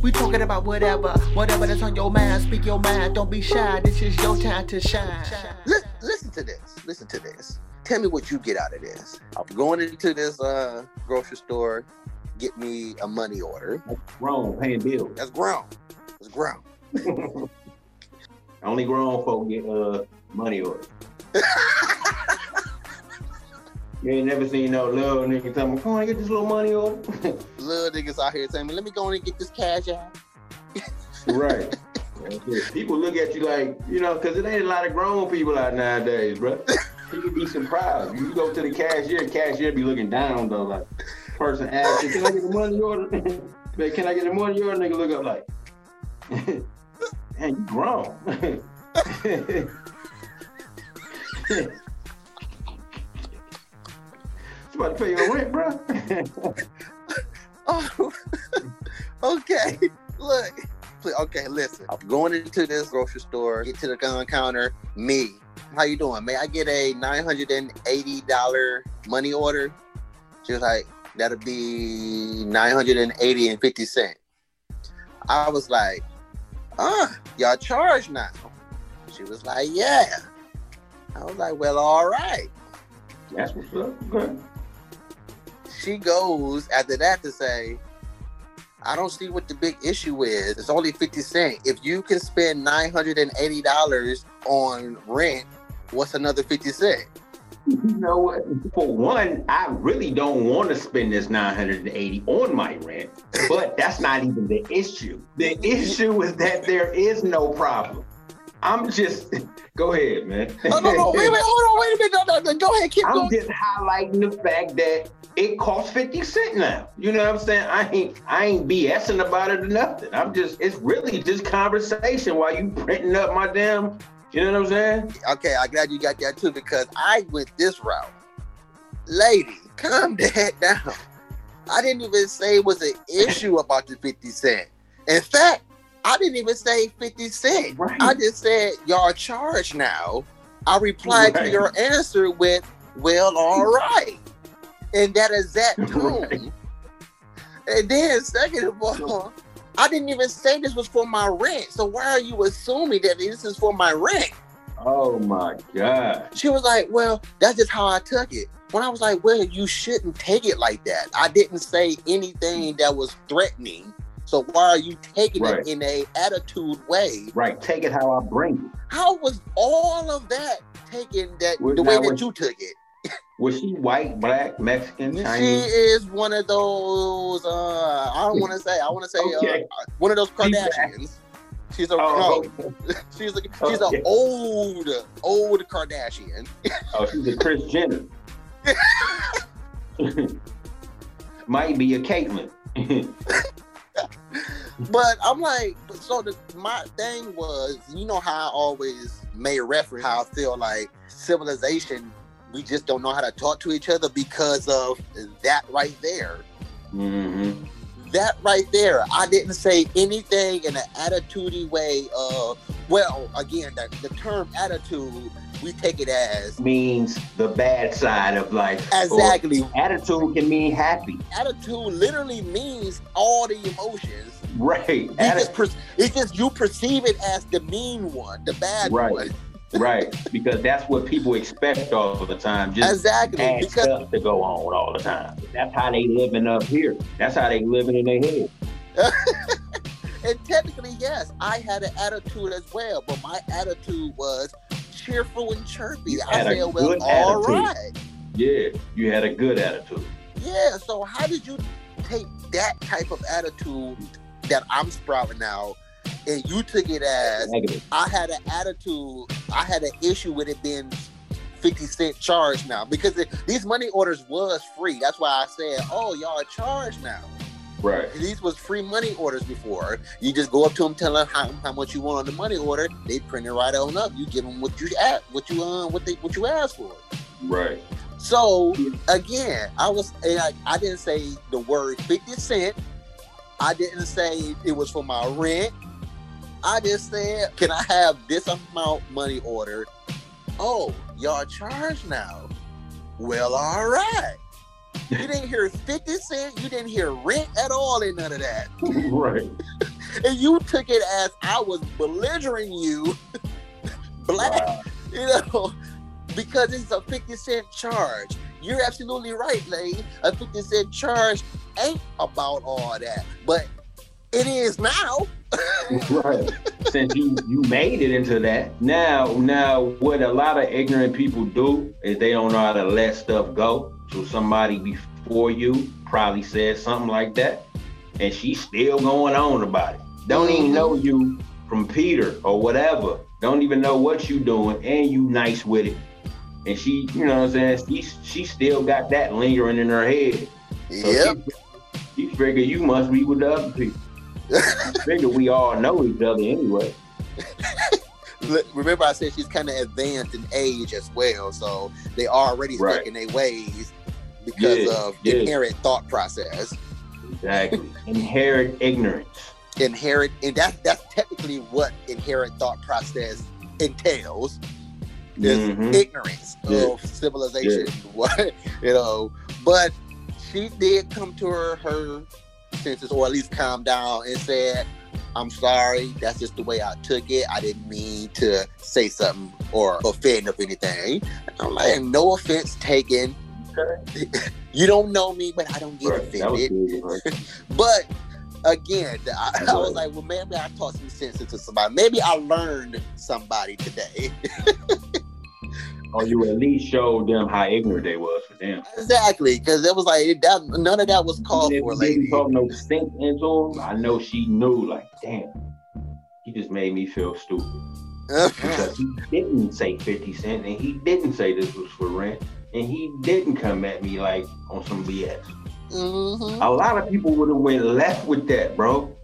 We talking about whatever, whatever that's on your mind. Speak your mind. Don't be shy. This is your time to shine. Listen, listen to this. Listen to this. Tell me what you get out of this. I'm going into this uh, grocery store, get me a money order. That's grown, paying bills. That's grown. That's grown. Only grown folk get uh money orders. you ain't never seen no little nigga tell me, come on, get this little money order. Little niggas out here saying, "Let me go in and get this cash out." right. People look at you like, you know, because it ain't a lot of grown people out nowadays, bro. People be surprised. You go to the cashier, cashier be looking down though, like person asks you, can I get the money order? Man, can I get the money order? Nigga look up like, man, you grown. You about to pay your rent, bro? Oh, okay. Look. Okay, listen. I'm going into this grocery store, get to the gun counter. Me, how you doing? May I get a $980 money order? She was like, that'll be 980 and 50 cent. I was like, uh, y'all charge now. She was like, yeah. I was like, well, all right. That's what's up. Okay. She goes after that to say, I don't see what the big issue is. It's only 50 cent. If you can spend $980 on rent, what's another 50 cent? You know what? For one, I really don't want to spend this 980 on my rent, but that's not even the issue. The issue is that there is no problem. I'm just go ahead, man. Oh, no, no, wait, wait, hold on, wait a minute. No, no, no, go ahead, keep going. I'm going. just highlighting the fact that it costs 50 cent now. You know what I'm saying? I ain't I ain't BSing about it or nothing. I'm just it's really just conversation while you printing up my damn, you know what I'm saying? Okay, I'm glad you got that too because I went this route. Lady, calm that down. I didn't even say it was an issue about the 50 cent. In fact, I didn't even say 50 cent. Right. I just said y'all charge now. I replied to your answer with, well, all right. In that exact tone. Right. And then second of all, I didn't even say this was for my rent. So why are you assuming that this is for my rent? Oh my God. She was like, Well, that's just how I took it. When I was like, Well, you shouldn't take it like that. I didn't say anything that was threatening. So why are you taking Right. it in a attitude way? Right. Take it how I bring it. How was all of that taken that Well, the way that when- you took it? Was she white, black, Mexican, Chinese? She is one of those. Uh, I don't want to say. I want to say Okay. uh, one of those Kardashians. She's a Oh, no. She's a she's Okay. an old old Kardashian. oh, she's a Kris Jenner. Might be a Caitlyn. But I'm like, so the, my thing was, you know how I always made reference how I feel like civilization, we just don't know how to talk to each other because of that right there. mm-hmm. That right there, I didn't say anything in an attitudey way. Of well, again, the, the term attitude, we take it as Means the bad side of life. Or exactly. attitude can mean happy. Attitude literally means all the emotions. Right. Atti- just per- it's just you perceive it as the mean one, the bad Right. one. right. Because that's what people expect all the time. Just Exactly. Because stuff to go on all the time. That's how they living up here. That's how they living in their head. and technically, yes, I had an attitude as well, but my attitude was cheerful and chirpy. You I said, well, all attitude. right. Yeah. You had a good attitude. Yeah, so how did you take that type of attitude that I'm sprouting now and you took it as Negative. I had an attitude, I had an issue with it being 50 cent charge now because it, these money orders was free. That's why I said, oh, y'all are charged now. Right. These was free money orders before. You just go up to them, tell them how, how much you want on the money order. They print it right on up. You give them what you ask, what you uh, what they what you asked for. Right. So again, I was I, I didn't say the word fifty cent. I didn't say it was for my rent. I just said, can I have this amount money ordered? Oh, y'all charged now. Well, all right. You didn't hear 50 Cent. You didn't hear rent at all in none of that. right. And you took it as I was belligerent you, black, Wow. you know, because it's a 50 Cent charge. You're absolutely right, lady. A 50 Cent charge ain't about all that. But it is now. right. Since you you made it into that, now now what a lot of ignorant people do is they don't know how to let stuff go. So somebody before you probably said something like that, and she's still going on about it. Don't even know you from Peter or whatever. Don't even know what you doing, and you nice with it. And she, you know what I'm saying? She she still got that lingering in her head. So Yep. She, she figure you must be with the other people. figure we all know each other anyway. Remember, I said she's kind of advanced in age as well, so they already Right. stuck in their ways because Yeah, of yeah. inherent thought process. Exactly. Inherent ignorance. Inherent, and that's that's technically what inherent thought process entails. Is Mhm. ignorance Yeah. of civilization, what you know. But she did come to her her senses, or at least calm down, and said, "I'm sorry. That's just the way I took it. I didn't mean to say something or offend of anything." I'm like, "No offense taken. Okay. You don't know me, but I don't get Right. Offended." good. Right. But again, I, I was like, well, maybe I taught some sense into somebody. Maybe I learned somebody today. Or you at least showed them how ignorant they was for them. exactly, because it was like that. None of that was called for, didn't talk no sense into him, I know she knew, like, damn, he just made me feel stupid. Because he didn't say 50 Cent and he didn't say this was for rent and he didn't come at me like on some BS. Mhm. A lot of people would have went left with that, bro.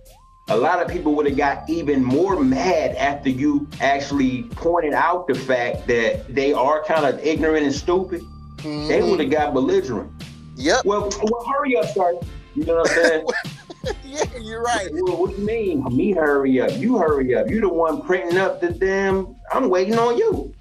A lot of people would have got even more mad after you actually pointed out the fact that they are kind of ignorant and stupid. They Mhm. would have got belligerent. Yep. Well, well, hurry up, sir. You know what I'm saying? yeah, you're right. well, what do you mean? Me hurry up. You hurry up. You the one printing up the damn. I'm waiting on you.